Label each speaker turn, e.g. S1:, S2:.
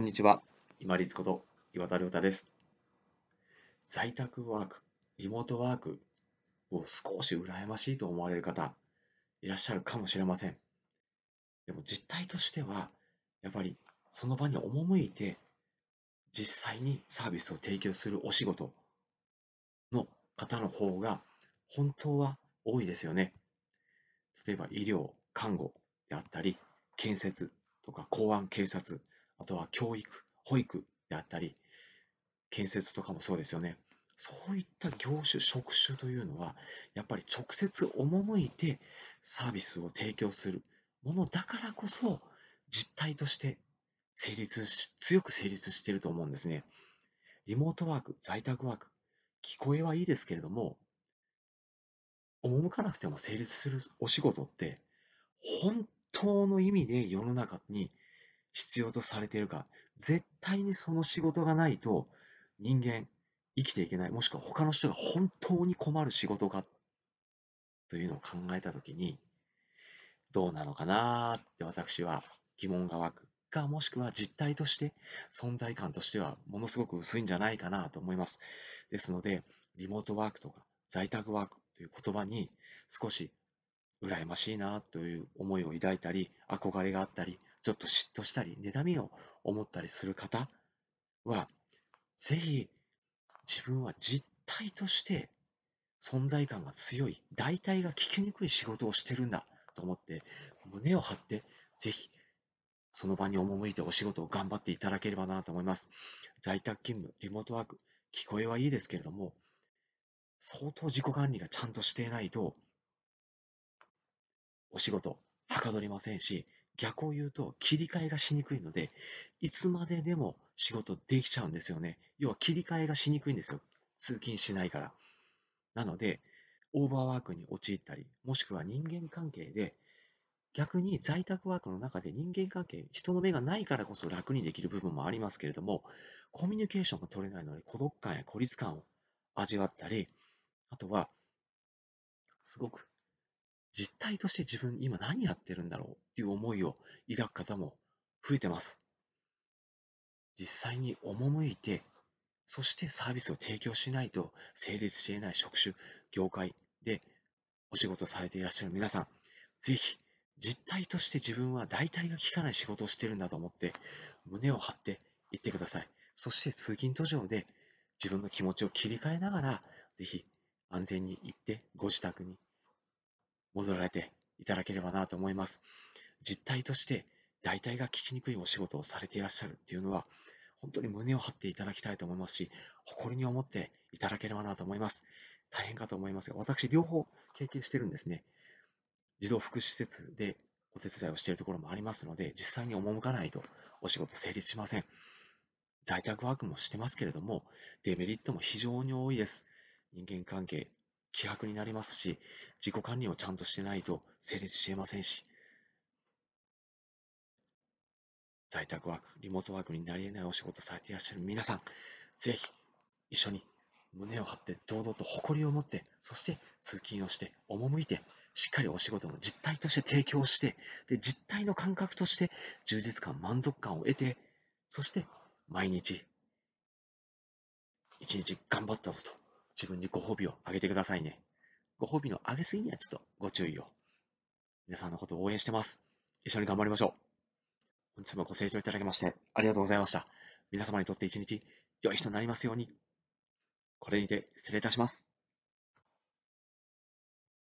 S1: こんにちは。今立こと岩田亮太です。在宅ワーク、リモートワークを少し羨ましいと思われる方いらっしゃるかもしれません。でも実態としては、やっぱりその場に赴いて実際にサービスを提供するお仕事の方の方が本当は多いですよね。例えば医療、看護であったり、建設とか公安、警察、あとは教育、保育であったり、建設とかもそうですよね。そういった業種、職種というのは、やっぱり直接赴いてサービスを提供するものだからこそ、実態として成立し、強く成立していると思うんですね。リモートワーク、在宅ワーク、聞こえはいいですけれども、赴かなくても成立するお仕事って、本当の意味で世の中に必要とされているか、絶対にその仕事がないと人間生きていけない、もしくは他の人が本当に困る仕事かというのを考えたときに、どうなのかなって私は疑問が湧くか、もしくは実態として存在感としてはものすごく薄いんじゃないかなと思います。ですので、リモートワークとか在宅ワークという言葉に少し羨ましいなという思いを抱いたり、憧れがあったり、ちょっと嫉妬したり、妬みを思ったりする方は、ぜひ自分は実態として存在感が強い、代替が聞きにくい仕事をしてるんだと思って、胸を張って、ぜひその場に赴いてお仕事を頑張っていただければなと思います。在宅勤務、リモートワーク、聞こえはいいですけれども、相当自己管理がちゃんとしていないと、お仕事、はかどりませんし、逆を言うと切り替えがしにくいので、いつまででも仕事できちゃうんですよね。要は切り替えがしにくいんですよ。通勤しないから。なので、オーバーワークに陥ったり、もしくは人間関係で、逆に在宅ワークの中で人間関係、人の目がないからこそ楽にできる部分もありますけれども、コミュニケーションが取れないので孤独感や孤立感を味わったり、あとは、すごく実態として自分今何やってるんだろうっていう思いを抱く方も増えてます。実際に赴いて、そしてサービスを提供しないと成立していない職種、業界でお仕事されていらっしゃる皆さん、ぜひ実態として自分は代替が効かない仕事をしてるんだと思って胸を張っていってください。そして通勤途上で自分の気持ちを切り替えながら、ぜひ安全に行ってご自宅に戻られていただければなと思います。実態として代替が聞きにくいお仕事をされていらっしゃるっていうのは、本当に胸を張っていただきたいと思いますし、誇りに思っていただければなと思います。大変かと思いますが、私、両方経験してるんですね。児童福祉施設でお手伝いをしているところもありますので、実際に赴かないとお仕事成立しません。在宅ワークもしてますけれども、デメリットも非常に多いです。人間関係、希薄になりますし、自己管理をちゃんとしてないと成立し得ませんし、在宅ワーク、リモートワークになり得ないお仕事されていらっしゃる皆さん、ぜひ一緒に胸を張って堂々と誇りを持って、そして通勤をして、赴いて、しっかりお仕事の実態として提供して、で実態の感覚として充実感、満足感を得て、そして毎日、一日頑張ったぞと。自分にご褒美をあげてくださいね。ご褒美のあげすぎにはちょっとご注意を。皆さんのことを応援してます。一緒に頑張りましょう。本日もご清聴いただきましてありがとうございました。皆様にとって一日良い日となりますように。これにて失礼いたします。